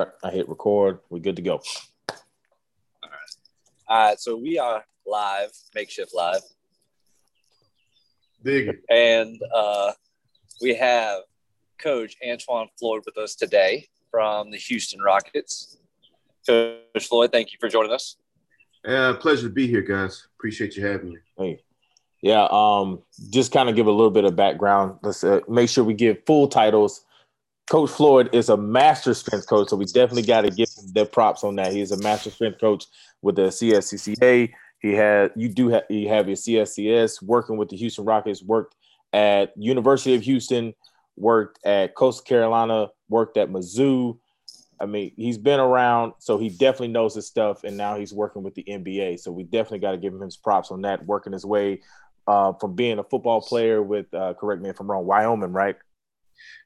All right, I hit record. We're good to go. All right. All right. So we are live, makeshift live. Big. And uh, we have Coach Antoine Floyd with us today from the Houston Rockets. Coach Floyd, thank you for joining us. Uh, pleasure to be here, guys. Appreciate you having me. Hey, yeah. Um, just kind of give a little bit of background. Let's uh, make sure we give full titles. Coach Floyd is a master strength coach, so we definitely got to give him the props on that. He's a master strength coach with the CSCCA. He had you do have you have your CSCS working with the Houston Rockets. Worked at University of Houston, worked at Coastal Carolina, worked at Mizzou. I mean, he's been around, so he definitely knows his stuff, and now he's working with the NBA. So we definitely got to give him his props on that, working his way uh, from being a football player with, uh, correct me if I'm wrong, Wyoming, right?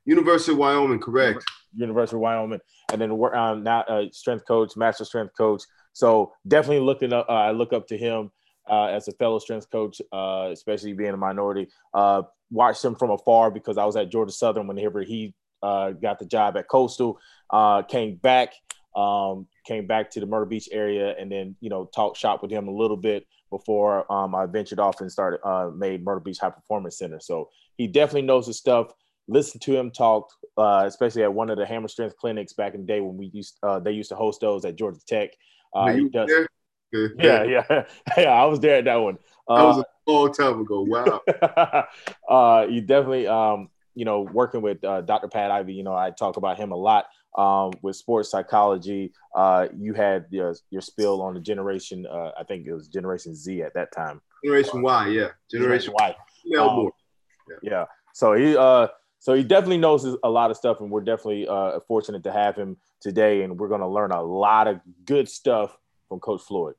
University of Wyoming, correct? University of Wyoming, and then we're um, now uh, strength coach, master strength coach. So definitely looking up, uh, I look up to him uh, as a fellow strength coach, uh, especially being a minority. Uh, watched him from afar because I was at Georgia Southern whenever he uh, got the job at Coastal. Uh, came back, um, came back to the Myrtle Beach area, and then you know talked shop with him a little bit before um, I ventured off and started uh, made Myrtle Beach High Performance Center. So he definitely knows his stuff. Listen to him talk, uh, especially at one of the Hammer Strength clinics back in the day when we used uh, they used to host those at Georgia Tech. Uh, he does, yeah, yeah, yeah. I was there at that one. Uh, that was a long time ago. Wow. uh, you definitely, um, you know, working with uh, Dr. Pat Ivey. You know, I talk about him a lot um, with sports psychology. Uh, you had your, your spill on the generation. Uh, I think it was Generation Z at that time. Generation Y, yeah. Generation, Generation Y. Um, yeah. yeah. So he, uh, so he definitely knows a lot of stuff, and we're definitely uh, fortunate to have him today. And we're going to learn a lot of good stuff from Coach Floyd.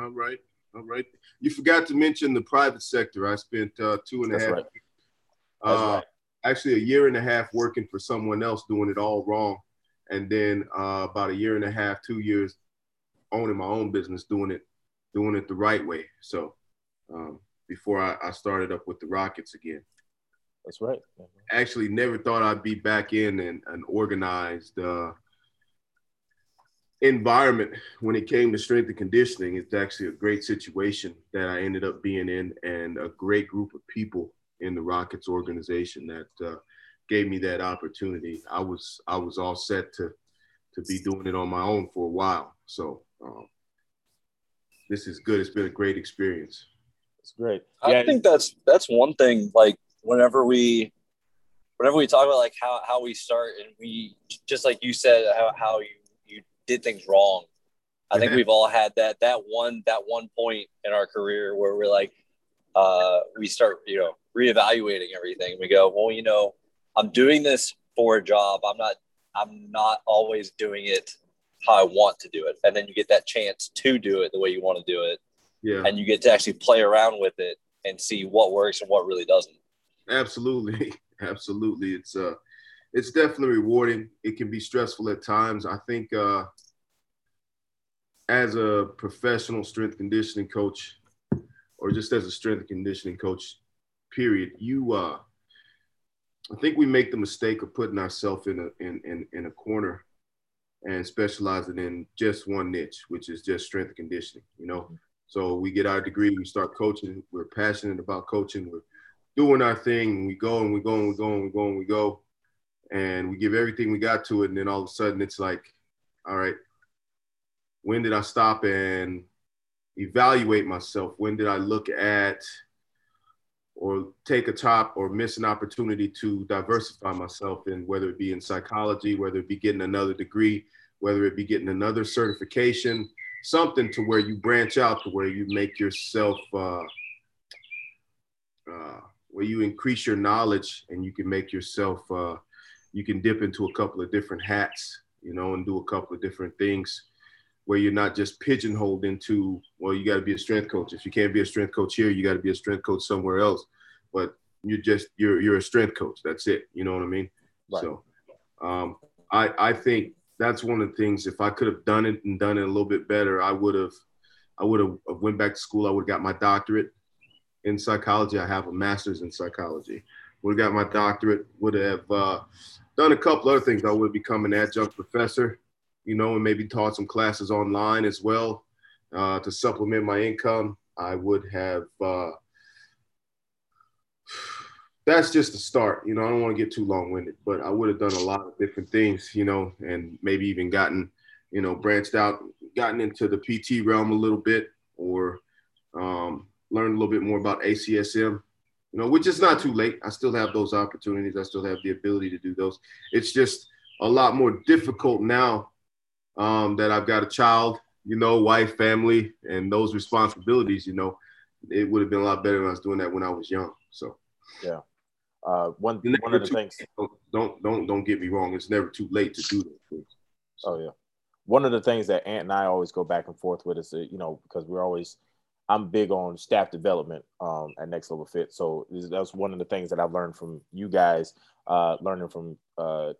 All right, all right. You forgot to mention the private sector. I spent uh, two and a half. Right. Uh, right. Actually, a year and a half working for someone else, doing it all wrong, and then uh, about a year and a half, two years owning my own business, doing it, doing it the right way. So um, before I, I started up with the Rockets again. That's right. Actually, never thought I'd be back in an, an organized uh, environment when it came to strength and conditioning. It's actually a great situation that I ended up being in, and a great group of people in the Rockets organization that uh, gave me that opportunity. I was I was all set to to be doing it on my own for a while. So um, this is good. It's been a great experience. It's great. I think that's that's one thing. Like whenever we whenever we talk about like how, how we start and we just like you said how, how you, you did things wrong. I think we've all had that that one that one point in our career where we're like uh, we start you know reevaluating everything. We go well you know i'm doing this for a job. I'm not i'm not always doing it how i want to do it. And then you get that chance to do it the way you want to do it. Yeah. And you get to actually play around with it and see what works and what really doesn't Absolutely, absolutely. It's uh, it's definitely rewarding. It can be stressful at times. I think uh, as a professional strength conditioning coach, or just as a strength conditioning coach, period, you uh, I think we make the mistake of putting ourselves in a in, in in a corner and specializing in just one niche, which is just strength conditioning. You know, so we get our degree, we start coaching. We're passionate about coaching. We're doing our thing. We go and we go and we go and we go and we go, and we give everything we got to it. And then all of a sudden, it's like, all right, when did I stop and evaluate myself? When did I look at or take a top or miss an opportunity to diversify myself in whether it be in psychology, whether it be getting another degree, whether it be getting another certification, something to where you branch out to where you make yourself uh, uh, where you increase your knowledge and you can make yourself uh, you can dip into a couple of different hats you know and do a couple of different things where you're not just pigeonholed into well you got to be a strength coach. If you can't be a strength coach here you got to be a strength coach somewhere else. But you're just you're you're a strength coach. That's it. You know what i mean? Right. so um, i i think that's one of the things if i could have done it and done it a little bit better i would have i would have went back to school i would have got my doctorate in psychology. I have a master's in psychology. Would have got my doctorate. Would have uh, done a couple other things. I would have become an adjunct professor you know, and maybe taught some classes online as well uh, to supplement my income, I would have. Uh, that's just the start. You know, I don't want to get too long winded, but I would have done a lot of different things, you know, and maybe even gotten, you know, branched out, gotten into the PT realm a little bit or um, learned a little bit more about ACSM, you know, which is not too late. I still have those opportunities. I still have the ability to do those. It's just a lot more difficult now um, that I've got a child, you know, wife, family, and those responsibilities, you know, it would have been a lot better when I was doing that when I was young. So, yeah. Uh, one one of the things. Don't, don't don't don't get me wrong. It's never too late to do those things. Oh yeah, one of the things that Ant and I always go back and forth with is you know because we're always I'm big on staff development um, at Next Level Fit. So that's one of the things that I've learned from you guys, uh, learning from uh,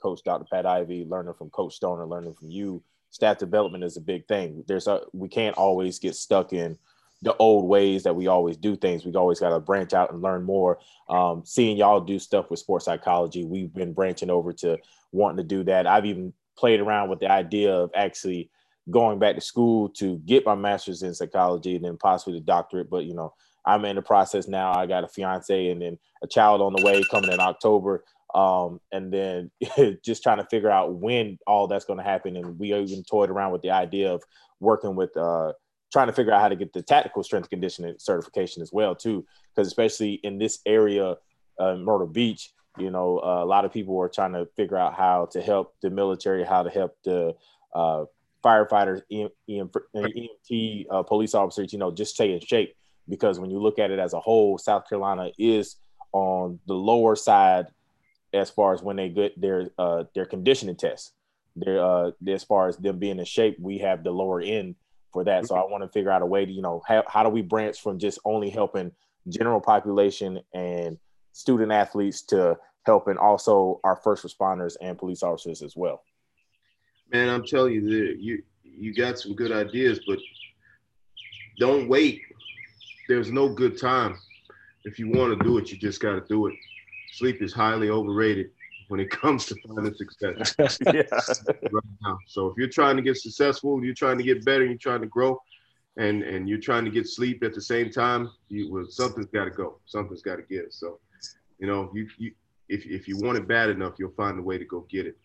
Coach Dr. Pat Ivey, learning from Coach Stoner, learning from you. Staff development is a big thing. There's a we can't always get stuck in the old ways that we always do things. We always got to branch out and learn more. Um, seeing y'all do stuff with sports psychology, we've been branching over to wanting to do that. I've even played around with the idea of actually going back to school to get my master's in psychology and then possibly the doctorate. But you know, I'm in the process now. I got a fiance and then a child on the way coming in October. Um, and then just trying to figure out when all that's going to happen. And we even toyed around with the idea of working with uh, trying to figure out how to get the tactical strength conditioning certification as well too because especially in this area uh, myrtle beach you know uh, a lot of people are trying to figure out how to help the military how to help the uh, firefighters EM, EM, emt uh, police officers you know just stay in shape because when you look at it as a whole south carolina is on the lower side as far as when they get their uh, their conditioning tests their uh, as far as them being in shape we have the lower end for that. So I want to figure out a way to, you know, how, how do we branch from just only helping general population and student athletes to helping also our first responders and police officers as well. Man, I'm telling you, that you you got some good ideas, but don't wait. There's no good time. If you want to do it, you just got to do it. Sleep is highly overrated when it comes to finding success. yeah. right now. So if you're trying to get successful, you're trying to get better, you're trying to grow, and and you're trying to get sleep at the same time, you well, something's got to go. Something's got to give. So, you know, you you if if you want it bad enough, you'll find a way to go get it.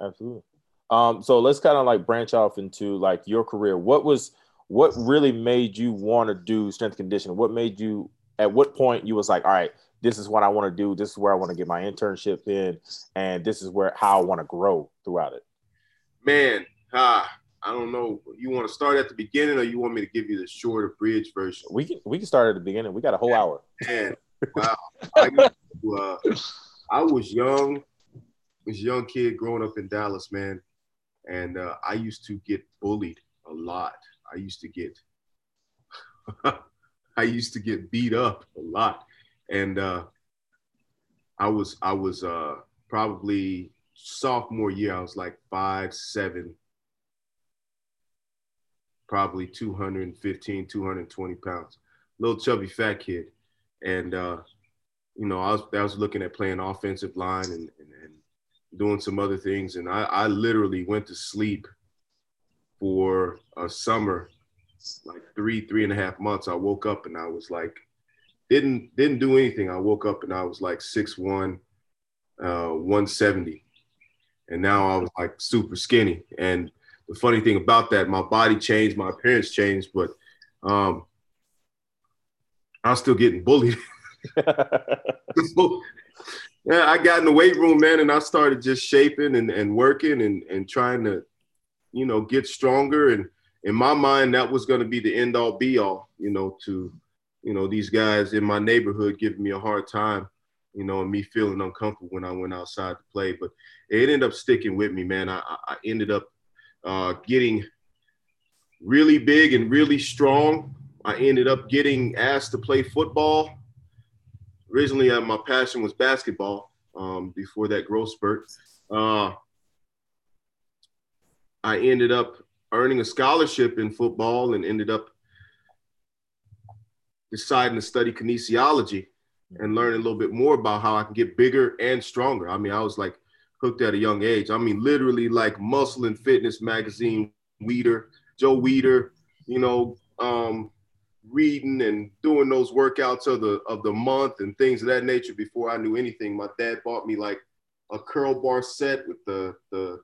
Absolutely. Um, so let's kind of like branch off into like your career. What was what really made you want to do strength conditioning? What made you at what point you was like, all right, this is what I want to do. This is where I want to get my internship in, and this is where how I want to grow throughout it. Man, ah, I don't know. You want to start at the beginning, or you want me to give you the shorter bridge version? We can we can start at the beginning. We got a whole hour. Man, wow. I, uh, I was young, was a young kid growing up in Dallas, man, and uh, I used to get bullied a lot. I used to get, I used to get beat up a lot and uh, I was I was uh, probably sophomore year. I was like five seven, probably 215, 220 pounds, little chubby fat kid, and uh, you know I was I was looking at playing offensive line and, and, and doing some other things, and I, I literally went to sleep for a summer, like three three and a half months. I woke up and I was like didn't didn't do anything. I woke up and I was like 6'1, uh, 170. And now I was like super skinny. And the funny thing about that, my body changed, my appearance changed, but um, I was still getting bullied. yeah, I got in the weight room, man, and I started just shaping and, and working and, and trying to, you know, get stronger. And in my mind, that was going to be the end all be all, you know, to you know, these guys in my neighborhood giving me a hard time, you know, and me feeling uncomfortable when I went outside to play. But it ended up sticking with me, man. I, I ended up uh, getting really big and really strong. I ended up getting asked to play football. Originally, uh, my passion was basketball um, before that growth spurt. Uh, I ended up earning a scholarship in football and ended up deciding to study kinesiology and learn a little bit more about how I can get bigger and stronger. I mean, I was like hooked at a young age. I mean, literally like Muscle and Fitness magazine, Weider, Joe Weider, you know, um, reading and doing those workouts of the of the month and things of that nature before I knew anything. My dad bought me like a curl bar set with the the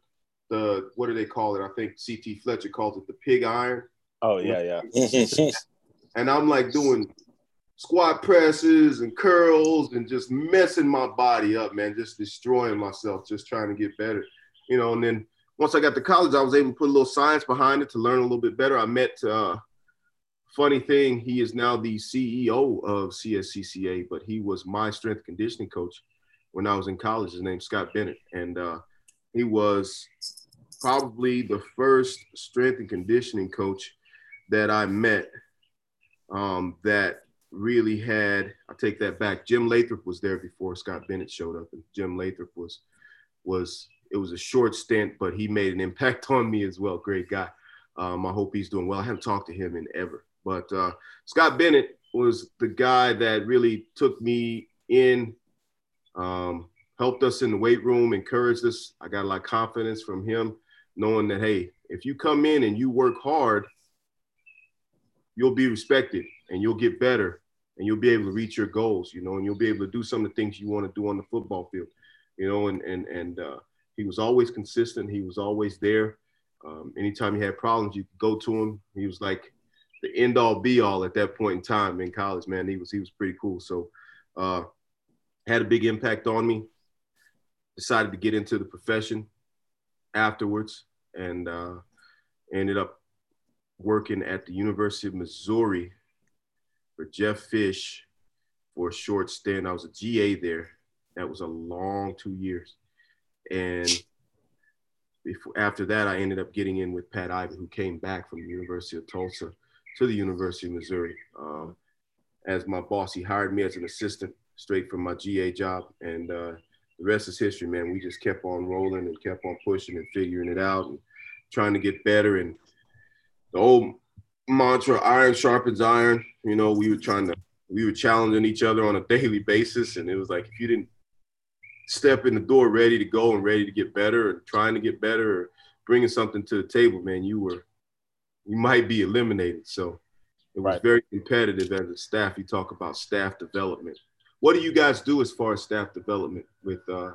the what do they call it? I think CT Fletcher calls it the pig iron. Oh yeah, yeah. and I'm like doing squat presses and curls and just messing my body up, man, just destroying myself, just trying to get better, you know. And then once I got to college, I was able to put a little science behind it to learn a little bit better. I met, uh, funny thing, he is now the CEO of CSCCA, but he was my strength conditioning coach when I was in college. His name's Scott Bennett, and uh, he was probably the first strength and conditioning coach that I met um, that really had, I take that back. Jim Lathrop was there before Scott Bennett showed up, and Jim Lathrop was was it was a short stint, but he made an impact on me as well. Great guy. Um, I hope he's doing well. I haven't talked to him in ever, but uh, Scott Bennett was the guy that really took me in, um, helped us in the weight room, encouraged us. I got a lot of confidence from him, knowing that hey, if you come in and you work hard, you'll be respected and you'll get better and you'll be able to reach your goals, you know, and you'll be able to do some of the things you want to do on the football field, you know, and and and uh, he was always consistent. He was always there. Um, anytime you had problems, you could go to him. He was like the end all be all at that point in time in college, man. He was he was pretty cool. So uh, had a big impact on me. Decided to get into the profession afterwards and uh, ended up working at the University of Missouri for Jeff Fish for a short stint. I was a GA there. That was a long two years. And before, after that, I ended up getting in with Pat Ivey, who came back from the University of Tulsa to the University of Missouri. Um, as my boss, he hired me as an assistant straight from my GA job. And uh, the rest is history, man. We just kept on rolling and kept on pushing and figuring it out and trying to get better. And the old mantra iron sharpens iron you know we were trying to we were challenging each other on a daily basis and it was like if you didn't step in the door ready to go and ready to get better and trying to get better or bringing something to the table man you were you might be eliminated so it was right. very competitive as a staff you talk about staff development what do you guys do as far as staff development with uh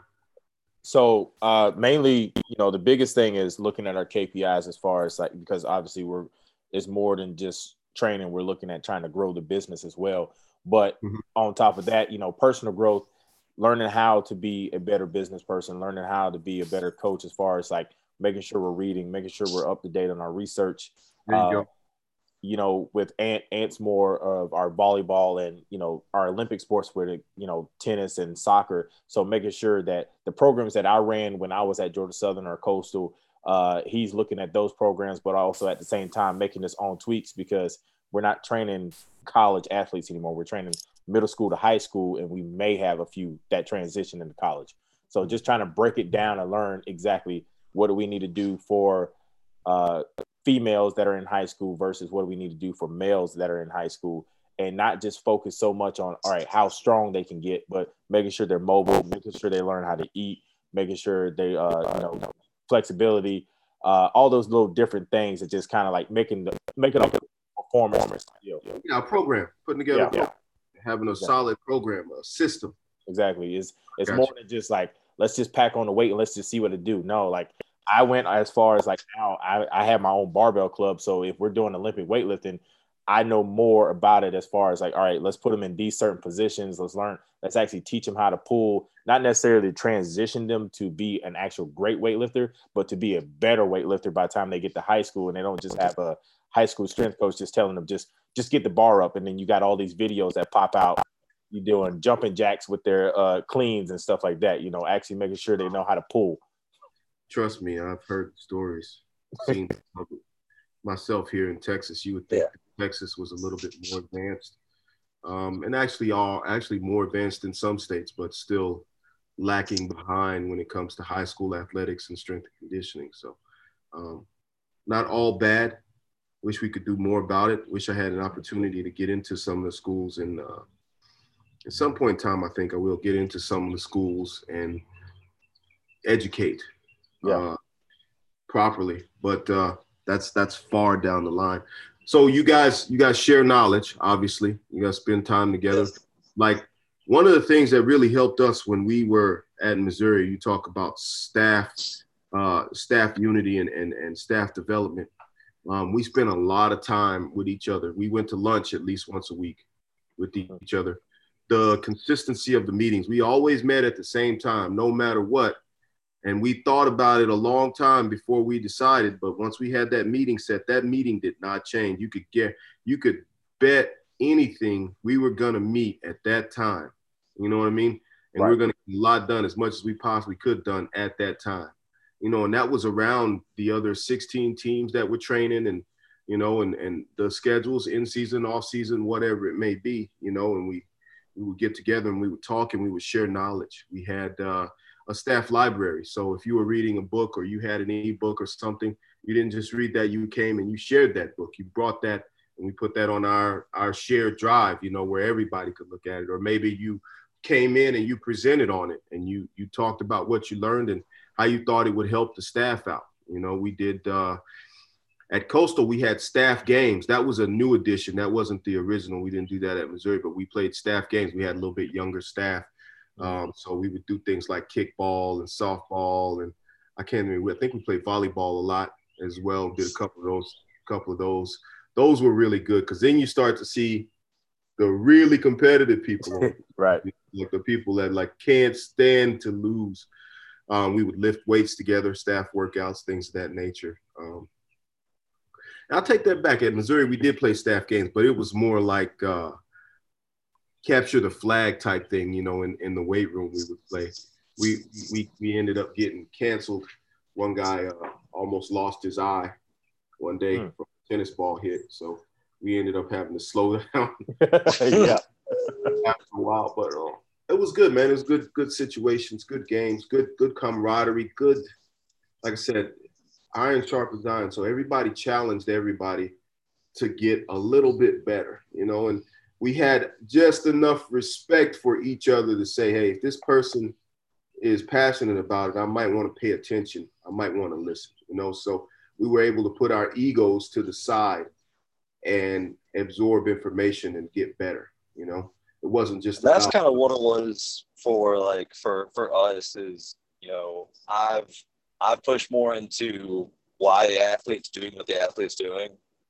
so uh mainly you know the biggest thing is looking at our kpis as far as like because obviously we're it's more than just training. We're looking at trying to grow the business as well. But mm-hmm. on top of that, you know, personal growth, learning how to be a better business person, learning how to be a better coach as far as like making sure we're reading, making sure we're up to date on our research. There you uh, go. You know, with Ant, Ant's more of our volleyball and you know our Olympic sports with you know tennis and soccer. So making sure that the programs that I ran when I was at Georgia Southern or Coastal, uh, he's looking at those programs, but also at the same time making his own tweaks because we're not training college athletes anymore. We're training middle school to high school, and we may have a few that transition into college. So just trying to break it down and learn exactly what do we need to do for uh, females that are in high school versus what do we need to do for males that are in high school and not just focus so much on all right how strong they can get but making sure they're mobile making sure they learn how to eat making sure they uh, you know flexibility, uh, all those little different things that just kind of like making the making a performance. Yeah, program, putting together, yeah, program, yeah. having a exactly. solid program, a system. Exactly. It's it's gotcha. more than just like let's just pack on the weight and let's just see what it do. No, like I went as far as like now I, I have my own barbell club. So if we're doing Olympic weightlifting, I know more about it as far as like, all right, let's put them in these certain positions. Let's learn, let's actually teach them how to pull, not necessarily transition them to be an actual great weightlifter, but to be a better weightlifter by the time they get to high school and they don't just have a high school strength coach just telling them just just get the bar up and then you got all these videos that pop out you doing jumping jacks with their uh, cleans and stuff like that, you know, actually making sure they know how to pull. Trust me, I've heard stories, seen myself here in Texas. You would think yeah Texas was a little bit more advanced, um, and actually all actually more advanced in some states, but still lacking behind when it comes to high school athletics and strength and conditioning. So, um, not all bad. Wish we could do more about it. Wish I had an opportunity to get into some of the schools, and uh, at some point in time, I think I will get into some of the schools and educate Yeah. uh, properly. But uh, that's that's far down the line. So you guys you guys share knowledge. Obviously, you guys spend time together. Yes. Like one of the things that really helped us when we were at Missouri, you talk about staff uh, staff unity and, and and staff development. Um, we spent a lot of time with each other. We went to lunch at least once a week with each other. The consistency of the meetings, we always met at the same time, no matter what. And we thought about it a long time before we decided. But once we had that meeting set, that meeting did not change. You could get, you could bet anything we were gonna meet at that time. You know what I mean? And Right. we're gonna get a lot done as much as we possibly could done at that time you know, and that was around the other 16 teams that were training and, you know, and, and the schedules in season, off season, whatever it may be, you know, and we, we would get together and we would talk and we would share knowledge. We had uh, a staff library. So if you were reading a book or you had an ebook or something, you didn't just read that, you came and you shared that book. You brought that and we put that on our, our shared drive, you know, where everybody could look at it. Or maybe you came in and you presented on it and you, you talked about what you learned and how you thought it would help the staff out. You know, we did uh, at Coastal, we had staff games. That was a new addition. That wasn't the original. We didn't do that at Missouri, but we played staff games. We had a little bit younger staff. Um, so we would do things like kickball and softball. And I can't remember, I think we played volleyball a lot as well. Did a couple of those, couple of those. Those were really good because then you start to see the really competitive people right. like the people that like can't stand to lose. Um, we would lift weights together, staff workouts, things of that nature. Um, I'll take that back. At Missouri, we did play staff games, but it was more like uh, capture the flag type thing. You know, in, in the weight room we would play. We we we ended up getting canceled. One guy uh, almost lost his eye one day Hmm. from a tennis ball hit, so we ended up having to slow down yeah. after a while, but uh, it was good, man. It was good, good situations, good games, good, good camaraderie, good. Like I said, iron sharpens iron, so everybody challenged everybody to get a little bit better, you know. And we had just enough respect for each other to say, hey, if this person is passionate about it, I might want to pay attention. I might want to listen, you know. So we were able to put our egos to the side and absorb information and get better, you know it wasn't just that's kind of what it was for like for for us is you know i've i've pushed more into why the athlete's doing what the athlete's doing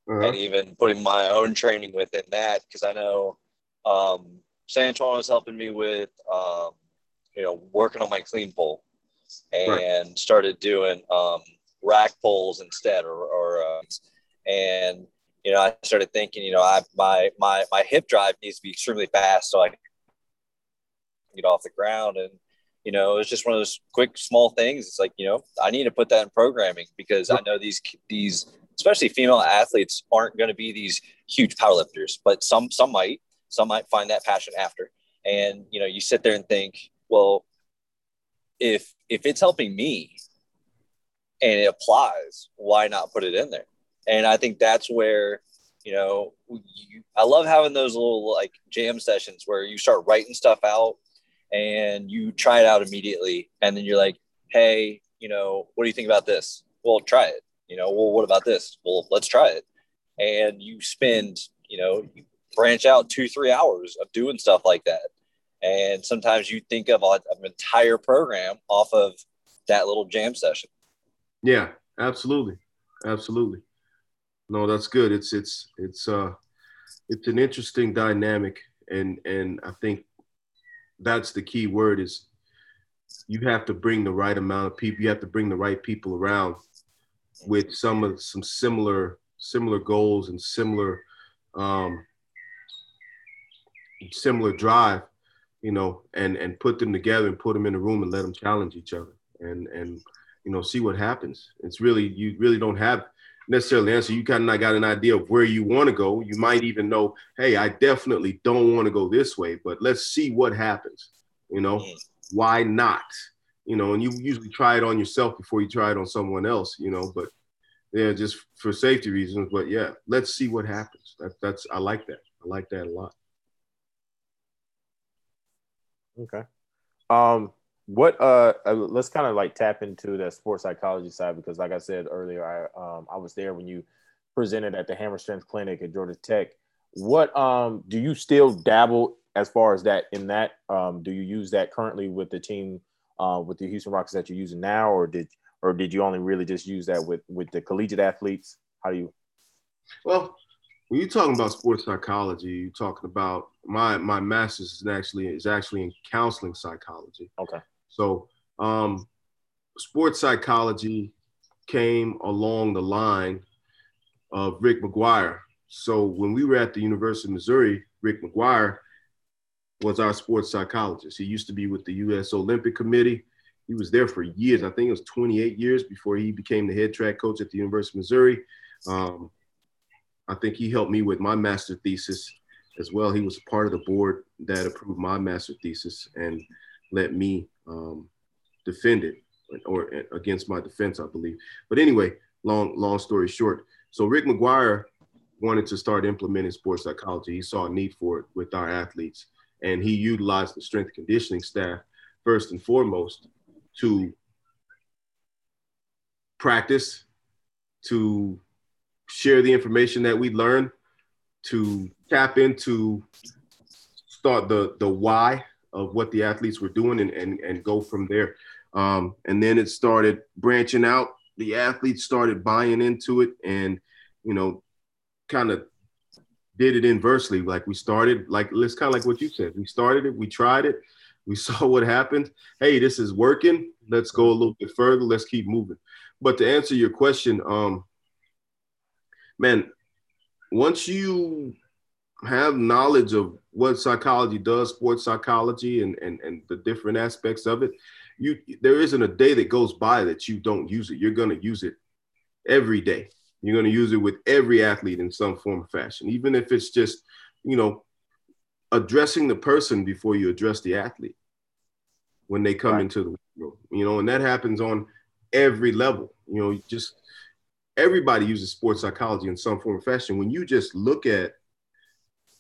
uh-huh. and even putting my own training within that because i know um san antonio was helping me with um you know working on my clean pull and started doing um rack pulls instead or, or uh, and you know, I started thinking, you know, I my my my hip drive needs to be extremely fast so I can get off the ground. And you know, it was just one of those quick small things. It's like, you know, I need to put that in programming because I know these these especially female athletes aren't going to be these huge powerlifters, but some some might some might find that passion after. And you know, you sit there and think, well, if if it's helping me and it applies, why not put it in there? And I think that's where, you know, you, I love having those little like jam sessions where you start writing stuff out and you try it out immediately. And then you're like, hey, you know, what do you think about this? Well, try it. You know, well, what about this? Well, let's try it. And you spend, you know, you branch out two, three hours of doing stuff like that. And sometimes you think of an entire program off of that little jam session. Yeah, absolutely, absolutely. No, that's good. It's it's it's uh it's an interesting dynamic, and and I think that's the key word is you have to bring the right amount of people. You have to bring the right people around with some of some similar similar goals and similar um, similar drive, you know, and and put them together and put them in a room and let them challenge each other and and you know see what happens. It's really you really don't have necessarily answer. You kind of got an idea of where you want to go. You might even know, hey, I definitely don't want to go this way, but let's see what happens. You know, why not? You know, and you usually try it on yourself before you try it on someone else. You know, but yeah, just for safety reasons. But yeah, let's see what happens. That, that's I like that. I like that a lot. Okay. Um, what uh, uh let's kind of like tap into that sports psychology side because like I said earlier, I um I was there when you presented at the Hammer Strength Clinic at Georgia Tech. What um do you still dabble as far as that in that? Um, do you use that currently with the team uh, with the Houston Rockets that you're using now, or did or did you only really just use that with with the collegiate athletes? How do you? Well, when you're talking about sports psychology, you're talking about my my master's is actually is actually in counseling psychology. Okay. So, um, sports psychology came along the line of Rick McGuire. So when we were at the University of Missouri, Rick McGuire was our sports psychologist. He used to be with the U.S. Olympic Committee. He was there for years. I think it was 28 years before he became the head track coach at the University of Missouri. Um, I think he helped me with my master thesis as well. He was part of the board that approved my master thesis and let me um, defend it or against my defense, I believe. But anyway, long long story short, so Rick McGuire wanted to start implementing sports psychology. He saw a need for it with our athletes, and he utilized the strength conditioning staff first and foremost to practice, to share the information that we learned, to tap into start the the why of what the athletes were doing and and, and go from there. Um, and then it started branching out. The athletes started buying into it, and you know, kind of did it inversely. Like we started, like it's kind of like what you said. We started it, we tried it, we saw what happened. Hey, this is working. Let's go a little bit further. Let's keep moving. But to answer your question, um, man, once you have knowledge of what psychology does, sports psychology, and and and the different aspects of it, you there isn't a day that goes by that you don't use it. You're gonna use it every day. You're gonna use it with every athlete in some form or fashion, even if it's just, you know, addressing the person before you address the athlete when they come right. into the room. You know, and that happens on every level. You know, just everybody uses sports psychology in some form or fashion. When you just look at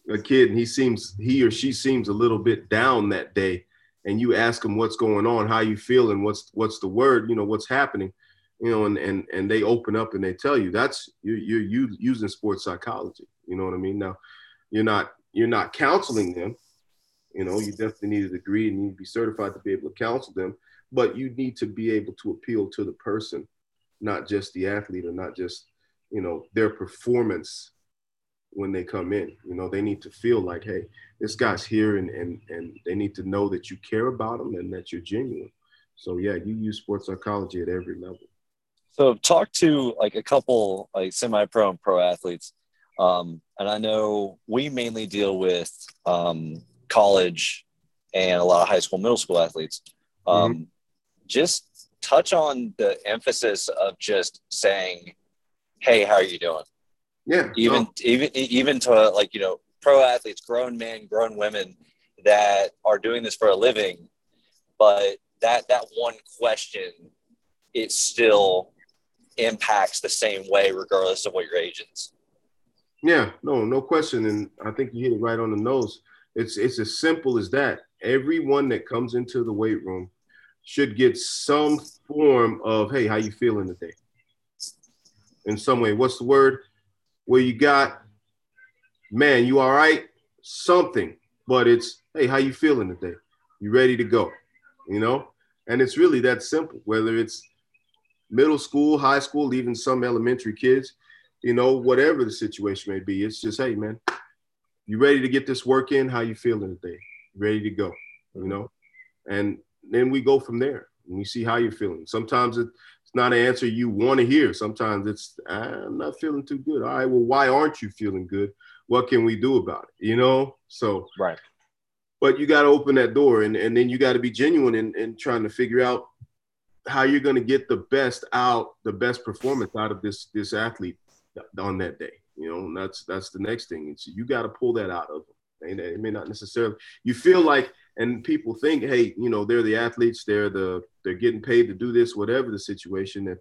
a kid and he seems he or she seems a little bit down that day, and you ask them what's going on, how you feeling, what's what's the word, you know, what's happening, you know, and and and they open up and they tell you that's you you're you using sports psychology. You know what I mean? Now, you're not you're not counseling them. You know, you definitely need a degree and you need to be certified to be able to counsel them, but you need to be able to appeal to the person not just the athlete or not just you know their performance when they come in you know they need to feel like hey this guy's here and and and they need to know that you care about them and that you're genuine so yeah you use sports psychology at every level so talk to like a couple like semi-pro and pro athletes um, and i know we mainly deal with um, college and a lot of high school middle school athletes um, mm-hmm. just touch on the emphasis of just saying, "Hey, how are you doing?" Yeah. Even no. even even to like you know pro athletes, grown men, grown women that are doing this for a living, but that that one question, it still impacts the same way regardless of what your age is. Yeah, no, no question, and I think you hit it right on the nose. It's it's as simple as that. Everyone that comes into the weight room should get some form of, hey, how you feeling today? In some way. What's the word? Where you got, man, you all right? Something, but it's, hey, how you feeling today? You ready to go? You know? And it's really that simple, whether it's middle school, high school, even some elementary kids, you know, whatever the situation may be. It's just, hey, man, you ready to get this work in? How you feeling today? Ready to go, you know? And then we go from there and we see how you're feeling. Sometimes it's not an answer you want to hear. Sometimes it's I'm not feeling too good. All right, well, why aren't you feeling good? What can we do about it? You know? So right. But you got to open that door and, and then you got to be genuine in, in trying to figure out how you're going to get the best out, the best performance out of this this athlete on that day. You know, and that's that's the next thing. It's you got to pull that out of them. And it may not necessarily you feel like and people think, hey, you know, they're the athletes, they're the they're getting paid to do this, whatever the situation, that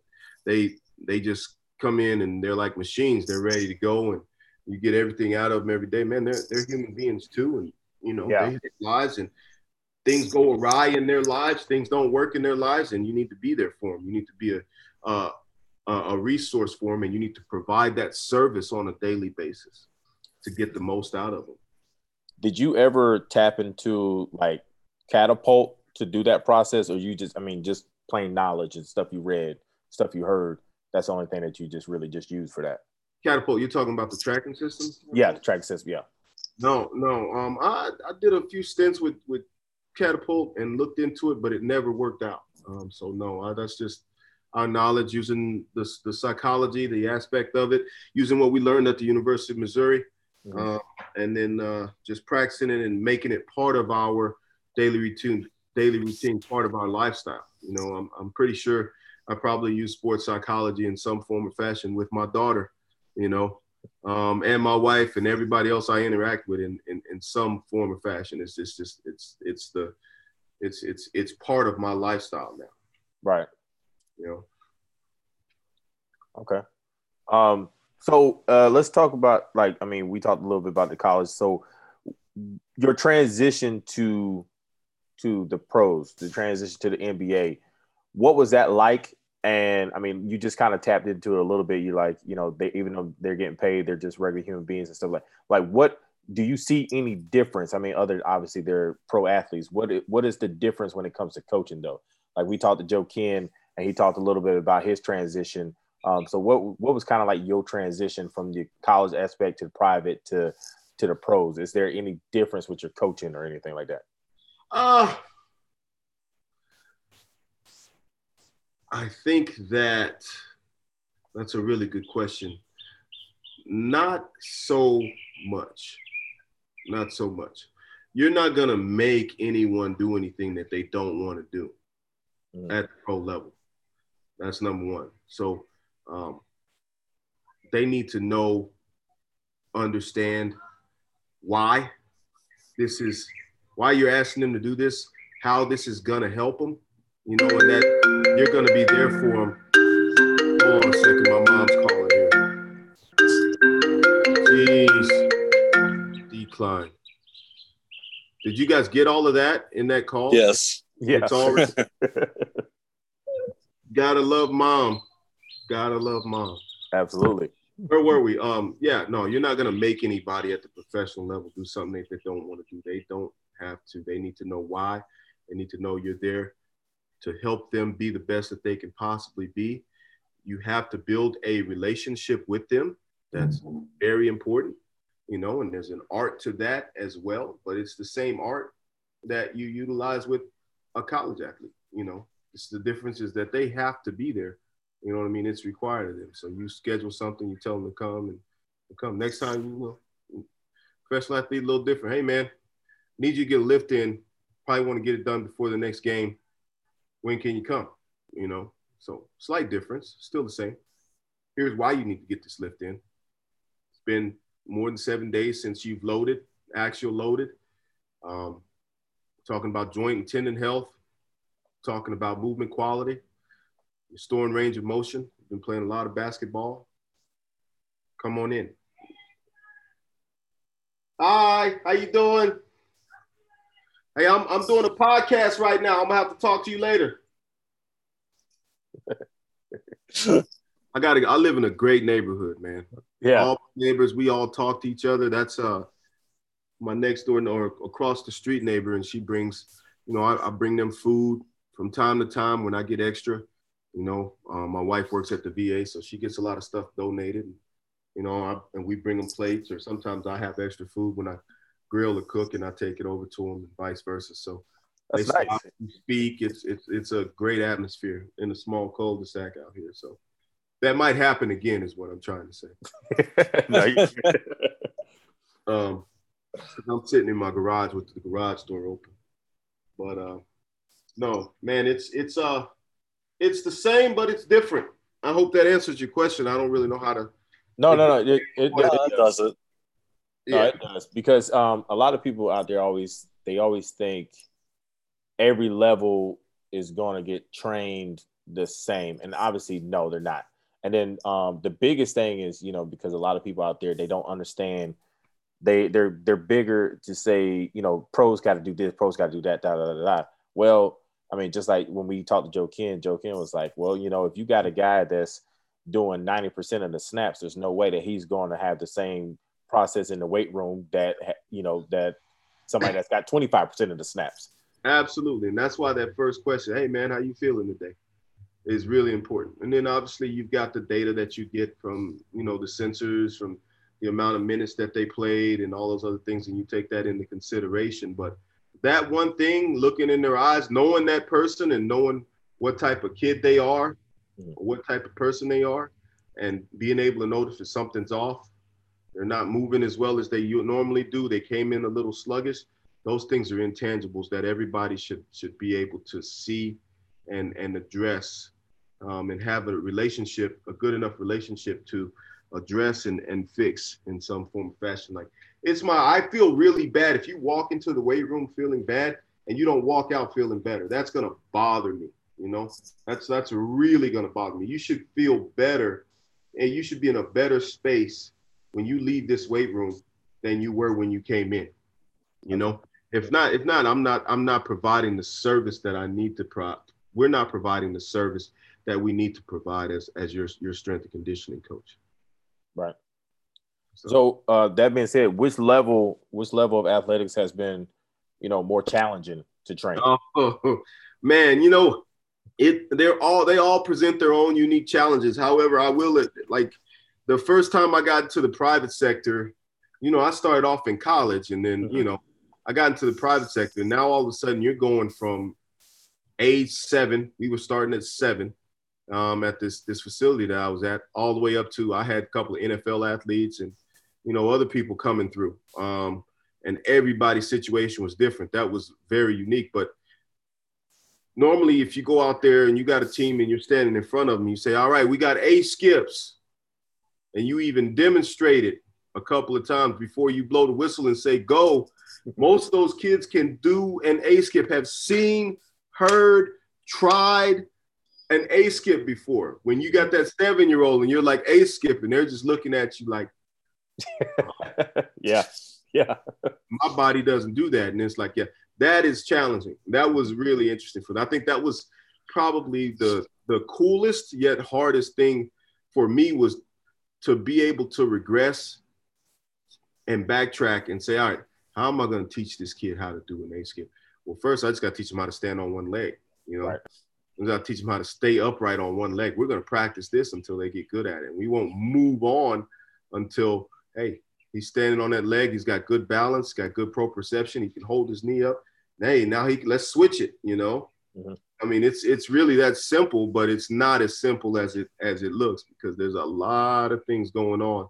they they just come in and they're like machines, they're ready to go, and you get everything out of them every day. Man, they're they're human beings too, and you know, yeah. they hit lives, and things go awry in their lives, things don't work in their lives, and you need to be there for them. You need to be a uh, a resource for them, and you need to provide that service on a daily basis to get the most out of them. Did you ever tap into like catapult to do that process, or you just, I mean, just plain knowledge and stuff you read, stuff you heard? That's the only thing that you just really just use for that. Catapult, you're talking about the tracking system? Yeah, the tracking system. Yeah. No, no. Um, I, I did a few stints with with catapult and looked into it, but it never worked out. Um, so no, I, that's just our knowledge using the, the psychology, the aspect of it, using what we learned at the University of Missouri, mm-hmm. uh, and then uh, just practicing it and making it part of our daily routine, daily routine, part of our lifestyle. You know, I'm, I'm pretty sure I probably use sports psychology in some form or fashion with my daughter, you know, um, and my wife and everybody else I interact with in, in, in some form or fashion. It's just, just it's it's the it's it's it's part of my lifestyle now. Right. You know. Okay. Um. So uh, let's talk about like I mean we talked a little bit about the college. So your transition to to the pros, the transition to the NBA, what was that like? And I mean, you just kind of tapped into it a little bit. You like, you know, they even though they're getting paid, they're just regular human beings and stuff like. Like, what do you see any difference? I mean, other obviously they're pro athletes. What what is the difference when it comes to coaching though? Like we talked to Joe Kenn, and he talked a little bit about his transition. Um, so what what was kind of like your transition from the college aspect to the private to to the pros? Is there any difference with your coaching or anything like that? Uh I think that that's a really good question. Not so much. Not so much. You're not going to make anyone do anything that they don't want to do mm. at the pro level. That's number one. So um, they need to know, understand why this is, why you're asking them to do this, how this is going to help them, you know, and that you're going to be there for them. Hold on a second, my mom's calling here. Jeez, decline. Did you guys get all of that in that call? Yes. Yeah. It's already. Gotta love mom. Gotta love mom. Absolutely. Where were we? Um, yeah, no, you're not gonna make anybody at the professional level do something they, they don't want to do. They don't have to. They need to know why. They need to know you're there to help them be the best that they can possibly be. You have to build a relationship with them. That's mm-hmm. very important, you know, and there's an art to that as well, but it's the same art that you utilize with a college athlete, you know. It's the difference is that they have to be there. You know what I mean? It's required of them. So you schedule something, you tell them to come and come. Next time you will. Professional athlete, a little different. Hey man, need you to get a lift in. Probably want to get it done before the next game when can you come? You know, so slight difference, still the same. Here's why you need to get this lift in. It's been more than seven days since you've loaded, actual loaded. Um, talking about joint and tendon health, talking about movement quality, restoring range of motion. Been playing a lot of basketball. Come on in. Hi, how you doing? Hey, I'm I'm doing a podcast right now. I'm gonna have to talk to you later. I gotta. I live in a great neighborhood, man. Yeah, all neighbors. We all talk to each other. That's uh my next door or across the street neighbor, and she brings. You know, I, I bring them food from time to time when I get extra. You know, um, my wife works at the VA, so she gets a lot of stuff donated. You know, I, and we bring them plates, or sometimes I have extra food when I grill or cook, and I take it over to them, and vice versa. So That's they nice. speak. It's it's it's a great atmosphere in a small cul-de-sac out here. So that might happen again, is what I'm trying to say. um, I'm sitting in my garage with the garage door open, but uh, no, man, it's it's uh, it's the same, but it's different. I hope that answers your question. I don't really know how to. No, no, no. It, it, it, it does it. Yeah. it does because um, a lot of people out there always they always think every level is going to get trained the same, and obviously, no, they're not. And then um, the biggest thing is, you know, because a lot of people out there they don't understand they they're they're bigger to say, you know, pros got to do this, pros got to do that, da, da da da. Well, I mean, just like when we talked to Joe Kenn, Joe Kenn was like, well, you know, if you got a guy that's doing 90% of the snaps, there's no way that he's going to have the same process in the weight room that, you know, that somebody that's got 25% of the snaps. Absolutely. And that's why that first question, hey, man, how you feeling today? is really important. And then obviously you've got the data that you get from, you know, the sensors, from the amount of minutes that they played and all those other things, and you take that into consideration. But that one thing, looking in their eyes, knowing that person and knowing what type of kid they are, mm-hmm. what type of person they are, and being able to notice if something's off, they're not moving as well as they normally do. They came in a little sluggish. Those things are intangibles that everybody should should be able to see and and address um, and have a relationship, a good enough relationship to address and, and fix in some form of fashion. Like it's my, I feel really bad if you walk into the weight room feeling bad and you don't walk out feeling better. That's gonna bother me. You know, that's that's really gonna bother me. You should feel better, and you should be in a better space when you leave this weight room than you were when you came in. You know, if not, if not, I'm not I'm not providing the service that I need to pro. We're not providing the service that we need to provide as as your your strength and conditioning coach. Right. So, so uh, that being said, which level which level of athletics has been, you know, more challenging to train? Oh man, you know, it they're all they all present their own unique challenges. However, I will like the first time I got into the private sector, you know, I started off in college and then, mm-hmm. you know, I got into the private sector. Now all of a sudden you're going from age seven, we were starting at seven, um, at this this facility that I was at, all the way up to I had a couple of NFL athletes and you know other people coming through. Um, and everybody's situation was different. That was very unique. But normally, if you go out there and you got a team and you're standing in front of them, you say, "All right, we got A skips," and you even demonstrate it a couple of times before you blow the whistle and say go. Most of those kids can do an A skip, have seen, heard, tried, an A skip before when you got that seven year old and you're like A skip and they're just looking at you like, yeah, yeah. My body doesn't do that. And it's like, yeah, that is challenging. That was really interesting for them. I think that was probably the the coolest yet hardest thing for me was to be able to regress and backtrack and say, all right, how am I going to teach this kid how to do an A skip? Well, first I just got to teach him how to stand on one leg. You know, right. We got to teach them how to stay upright on one leg. We're going to practice this until they get good at it. We won't move on until, hey, he's standing on that leg. He's got good balance, got good proprioception. He can hold his knee up. Hey, now he let's switch it. You know, mm-hmm. I mean, it's it's really that simple, but it's not as simple as it as it looks because there's a lot of things going on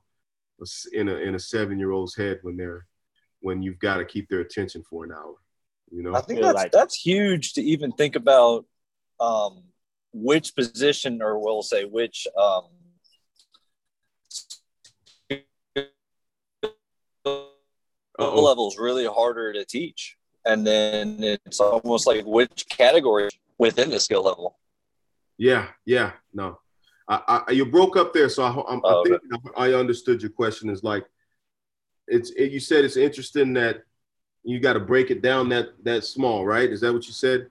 in a in a seven year old's head when they're when you've got to keep their attention for an hour. You know, I think that's like- that's huge to even think about um, which position, or we'll say which um, level is really harder to teach, and then it's almost like which category within the skill level. Yeah, yeah, no, I, I you broke up there, so I, I, oh, I think okay. I understood your question. Is like, it's it, you said it's interesting that you got to break it down that that small, right? Is that what you said?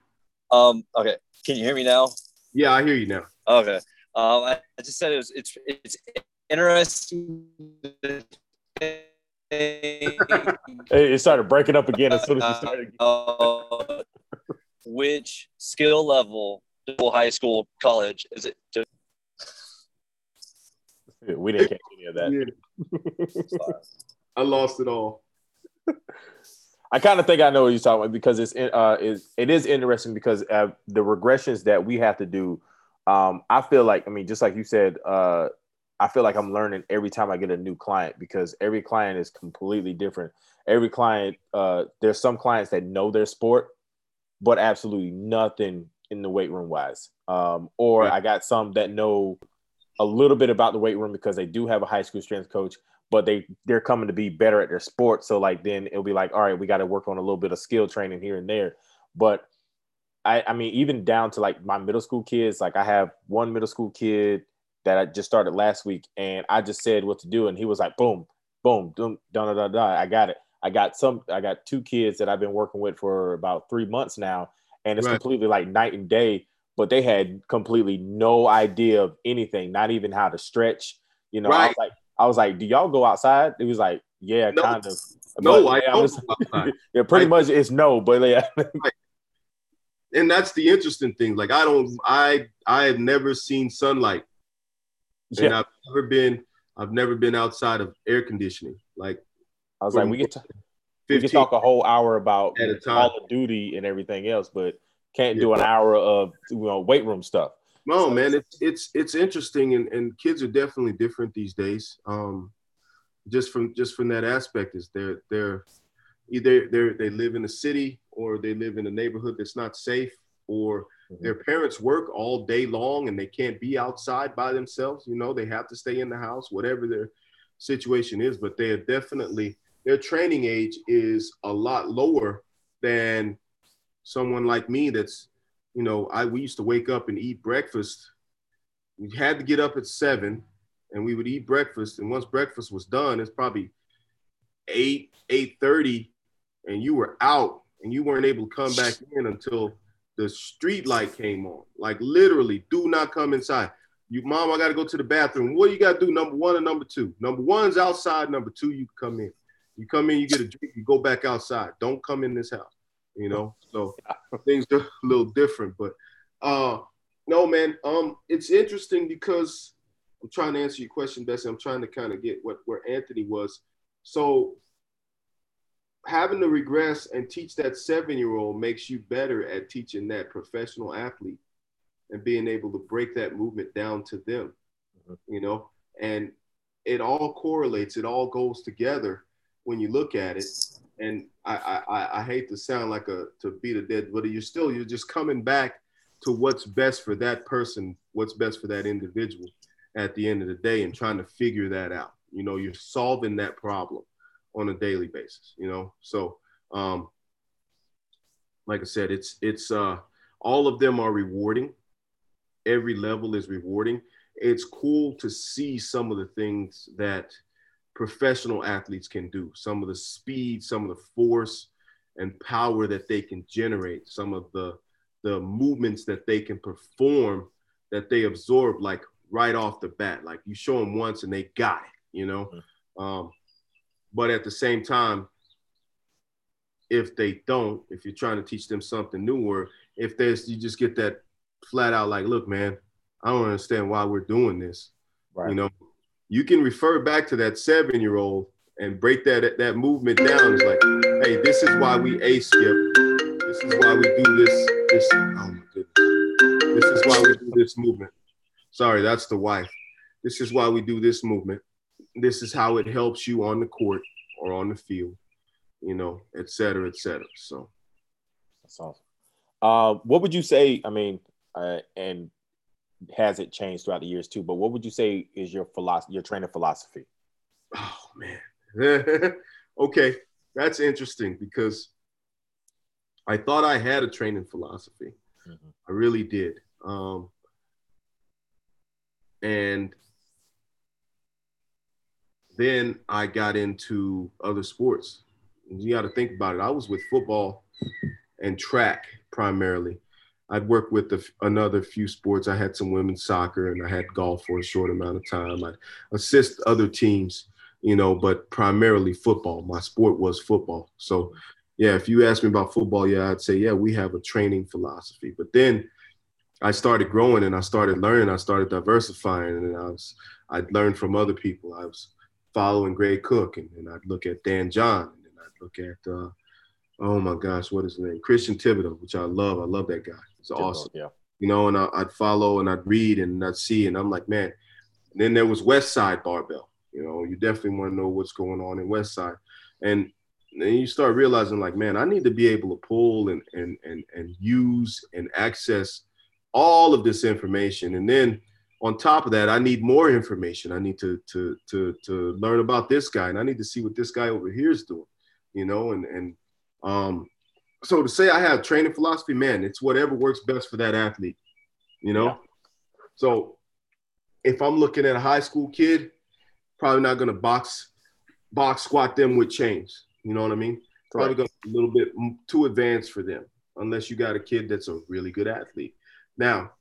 Um, okay. Can you hear me now? Yeah, I hear you now. Okay. Um, I, I just said it was it's it's interesting. It started breaking up again as soon as you started. Uh, which skill level, high school, college, is it? To- we didn't catch any of that. Yeah. I lost it all. I kind of think I know what you're talking about because it's uh is it is interesting because uh, the regressions that we have to do. Um, I feel like I mean just like you said, uh, I feel like I'm learning every time I get a new client because every client is completely different. Every client, uh, there's some clients that know their sport, but absolutely nothing in the weight room wise. Um, or I got some that know a little bit about the weight room because they do have a high school strength coach, but they they're coming to be better at their sport. So like then it'll be like, all right, we got to work on a little bit of skill training here and there. But I, I mean, even down to like my middle school kids, like I have one middle school kid that I just started last week, and I just said what to do, and he was like, boom, boom, boom, da da da da. I got it. I got some. I got two kids that I've been working with for about three months now, and it's right. completely like night and day. But they had completely no idea of anything, not even how to stretch. You know, right. I was like, I was like, "Do y'all go outside?" It was like, "Yeah, no. kind of." No, but, I don't. Just, yeah, pretty I, much it's no, but yeah. and that's the interesting thing. Like I don't, I I have never seen sunlight, and. I've never been, I've never been outside of air conditioning. Like I was like, we get we can talk a whole hour about at a time. Call of Duty and everything else, but can't yeah. do an hour of you know weight room stuff. No, so, man, it's it's it's interesting, and, and kids are definitely different these days. Um, just from just from that aspect is they're they're either they they live in a city or they live in a neighborhood that's not safe or mm-hmm. their parents work all day long and they can't be outside by themselves you know they have to stay in the house whatever their situation is but they are definitely their training age is a lot lower than someone like me that's you know i we used to wake up and eat breakfast we had to get up at seven and we would eat breakfast and once breakfast was done it's probably 8 8.30 and you were out and you weren't able to come back in until the street light came on. Like literally, do not come inside. You, mom, I got to go to the bathroom. What do you got to do? Number one and number two. Number one's outside. Number two, you come in. You come in, you get a drink, you go back outside. Don't come in this house. You know, so things are a little different. But uh no, man. Um, it's interesting because I'm trying to answer your question, Bessie. I'm trying to kind of get what where Anthony was. So having to regress and teach that seven year old makes you better at teaching that professional athlete and being able to break that movement down to them, mm-hmm. you know, and it all correlates, it all goes together when you look at it. And I, I, I hate to sound like a to beat a dead, but you're still you're just coming back to what's best for that person, what's best for that individual at the end of the day, and trying to figure that out. You know, you're solving that problem on a daily basis, you know? So, um, like I said, it's, it's, uh, all of them are rewarding. Every level is rewarding. It's cool to see some of the things that professional athletes can do, some of the speed, some of the force and power that they can generate, some of the, the movements that they can perform that they absorb like right off the bat. Like you show them once and they got it, you know? Mm-hmm. Um, but at the same time, if they don't, if you're trying to teach them something new, or if there's you just get that flat out like, look, man, I don't understand why we're doing this. Right. You know, you can refer back to that seven year old and break that that movement down. It's like, hey, this is why we a skip. This is why we do this. This oh my goodness. This is why we do this movement. Sorry, that's the wife. This is why we do this movement this is how it helps you on the court or on the field, you know, et cetera, et cetera. So that's awesome. Uh, what would you say? I mean, uh, and has it changed throughout the years too? But what would you say is your philosophy, your training philosophy? Oh man, okay, that's interesting because I thought I had a training philosophy. Mm-hmm. I really did. Um, and then I got into other sports. You got to think about it. I was with football and track primarily. I'd worked with the, another few sports. I had some women's soccer and I had golf for a short amount of time. I'd assist other teams, you know, but primarily football. My sport was football. So, yeah, if you ask me about football, yeah, I'd say, yeah, we have a training philosophy. But then I started growing and I started learning. I started diversifying and I was, I'd learned from other people. I was following Gray Cook, and, and I'd look at Dan John, and then I'd look at uh, oh my gosh, what is his name? Christian Thibaudeau, which I love. I love that guy. It's awesome. Yeah. You know, and I, would follow and I'd read and I'd see, and I'm like, man. And then there was Westside Barbell. You know, you definitely want to know what's going on in West Side, and then you start realizing, like, man, I need to be able to pull and and and and use and access all of this information, and then on top of that, I need more information. I need to to to to learn about this guy, and I need to see what this guy over here is doing, you know. And and um, so to say I have training philosophy, man, it's whatever works best for that athlete, you know. Yeah. So if I'm looking at a high school kid, probably not going to box box squat them with chains. You know what I mean? Probably going a little bit too advanced for them, unless you got a kid that's a really good athlete. Now,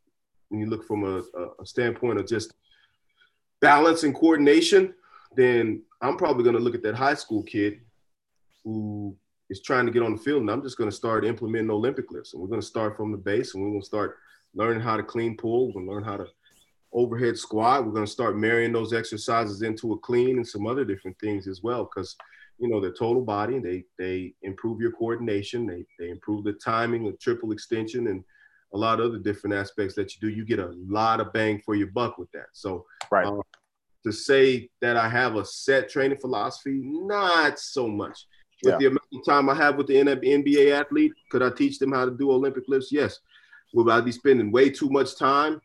when you look from a, a standpoint of just balance and coordination, then I'm probably going to look at that high school kid who is trying to get on the field, and I'm just going to start implementing Olympic lifts, and we're going to start from the base, and we're going to start learning how to clean pull, we're going to learn how to overhead squat. We're going to start marrying those exercises into a clean and some other different things as well, because you know the total body. They they improve your coordination. They they improve the timing, of triple extension, and a lot of other different aspects that you do. You get a lot of bang for your buck with that. So right. Um, to say that I have a set training philosophy, not so much. With yeah. the amount of time I have with the NBA athlete, could I teach them how to do Olympic lifts? Yes. Would I be spending way too much time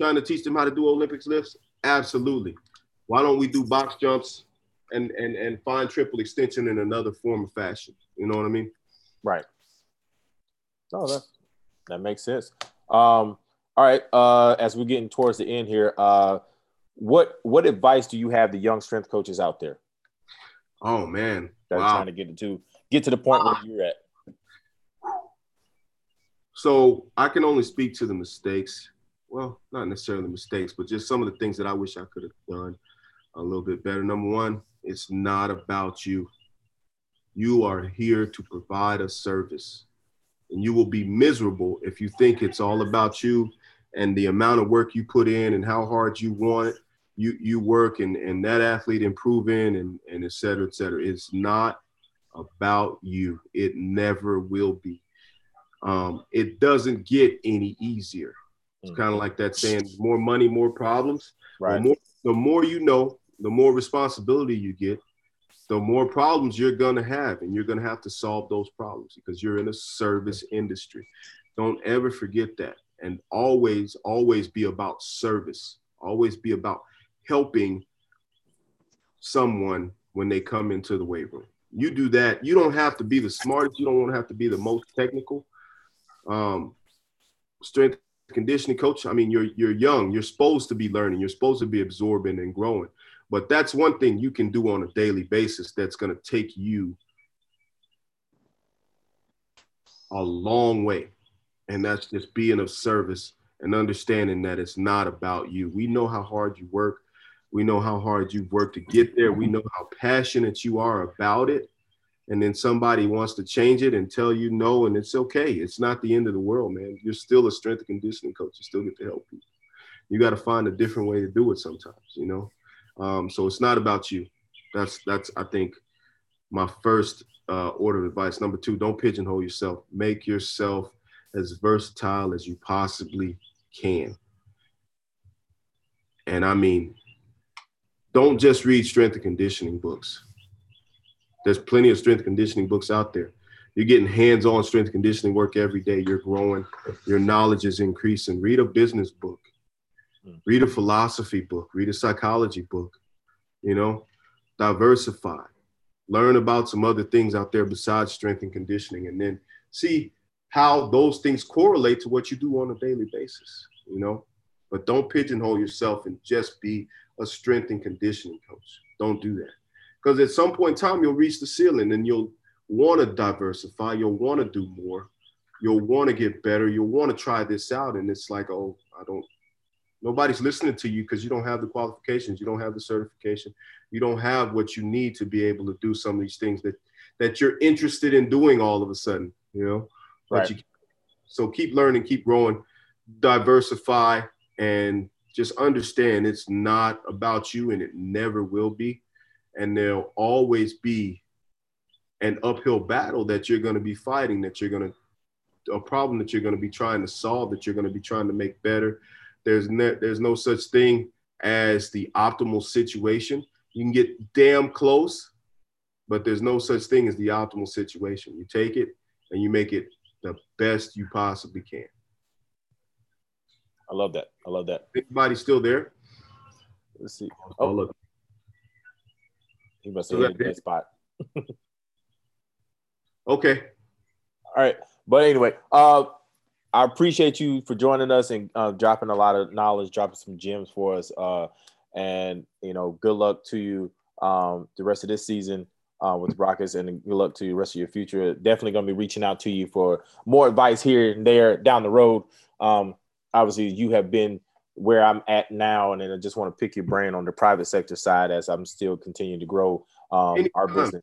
trying to teach them how to do Olympics lifts? Absolutely. Why don't we do box jumps and and and find triple extension in another form of fashion? You know what I mean? Right. No, that that makes sense. Um, all right. Uh, as we're getting towards the end here, uh, what what advice do you have the young strength coaches out there? Oh man, that wow. trying to get to get to the point where you're at. So I can only speak to the mistakes. Well, not necessarily mistakes, but just some of the things that I wish I could have done a little bit better. Number one, it's not about you. You are here to provide a service. And you will be miserable if you think it's all about you and the amount of work you put in and how hard you want you you work and, and that athlete improving and, and et cetera, et cetera. It's not about you. It never will be. Um, it doesn't get any easier. It's mm. kind of like that saying, more money, more problems. Right. The more, the more you know, the more responsibility you get, the more problems you're going to have. And you're going to have to solve those problems because you're in a service industry. Don't ever forget that. And always, always be about service. Always be about helping someone when they come into the weight room. You do that. You don't have to be the smartest. You don't want to have to be the most technical. Um, strength conditioning coach. I mean, you're you're young. You're supposed to be learning. You're supposed to be absorbing and growing. But that's one thing you can do on a daily basis that's going to take you a long way. And that's just being of service and understanding that it's not about you. We know how hard you work. We know how hard you've worked to get there. We know how passionate you are about it. And then somebody wants to change it and tell you no, and it's okay. It's not the end of the world, man. You're still a strength and conditioning coach. You still get to help people. You got to find a different way to do it sometimes, you know. Um, so it's not about you. That's that's I think my first uh, order of advice. Number two, don't pigeonhole yourself. Make yourself as versatile as you possibly can. And I mean, don't just read strength and conditioning books. There's plenty of strength conditioning books out there. You're getting hands-on strength conditioning work every day. You're growing. Your knowledge is increasing. Read a business book. Hmm. Read a philosophy book. Read a psychology book. You know, diversify. Learn about some other things out there besides strength and conditioning, and then see how those things correlate to what you do on a daily basis. You know, but don't pigeonhole yourself and just be a strength and conditioning coach. Don't do that. Because at some point in time, you'll reach the ceiling and you'll want to diversify. You'll want to do more. You'll want to get better. You'll want to try this out. And it's like, oh, I don't, nobody's listening to you because you don't have the qualifications. You don't have the certification. You don't have what you need to be able to do some of these things that, that you're interested in doing all of a sudden, you know? Right. You, so keep learning, keep growing, diversify, and just understand it's not about you and it never will be. And there'll always be an uphill battle that you're going to be fighting, that you're going to, a problem that you're going to be trying to solve, that you're going to be trying to make better. There's, ne- there's no such thing as the optimal situation. You can get damn close, but there's no such thing as the optimal situation. You take it and you make it the best you possibly can. I love that. I love that. Anybody still there? Let's see. Oh, oh look. He must have hit that spot. okay. All right. But anyway, uh, I appreciate you for joining us and uh, dropping a lot of knowledge, dropping some gems for us. Uh, and you know, good luck to you um, the rest of this season uh, with the Rockets, and good luck to the rest of your future. Definitely going to be reaching out to you for more advice here and there down the road. Um, obviously, you have been where I'm at now, and then I just want to pick your brain on the private sector side as I'm still continuing to grow um, our business.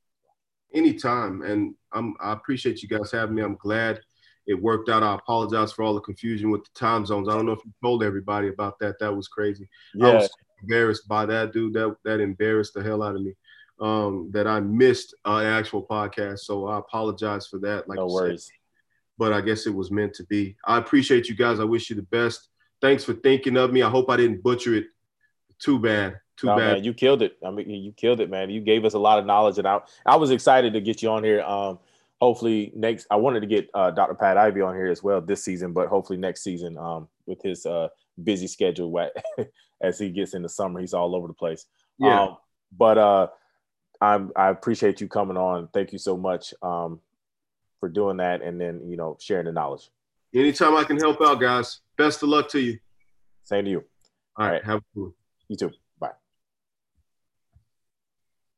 Anytime, and I'm, I appreciate you guys having me. I'm glad it worked out. I apologize for all the confusion with the time zones. I don't know if you told everybody about that. That was crazy. Yeah. I was embarrassed by that, dude. That that embarrassed the hell out of me. Um, that I missed an actual podcast. So I apologize for that. Like no worries. Said. But I guess it was meant to be. I appreciate you guys. I wish you the best. Thanks for thinking of me. I hope I didn't butcher it too bad. Too no, bad. Man, you killed it. I mean, you killed it, man. You gave us a lot of knowledge, and I, I was excited to get you on here. Um, hopefully next. I wanted to get uh, Dr. Pat Ivey on here as well this season, but hopefully next season, um, with his uh, busy schedule, as he gets in the summer, he's all over the place. Yeah. Um, but uh, I'm I appreciate you coming on. Thank you so much um, for doing that, and then you know sharing the knowledge. Anytime I can help out, guys. Best of luck to you. Same to you. All, all right. right. Have a good one. You too.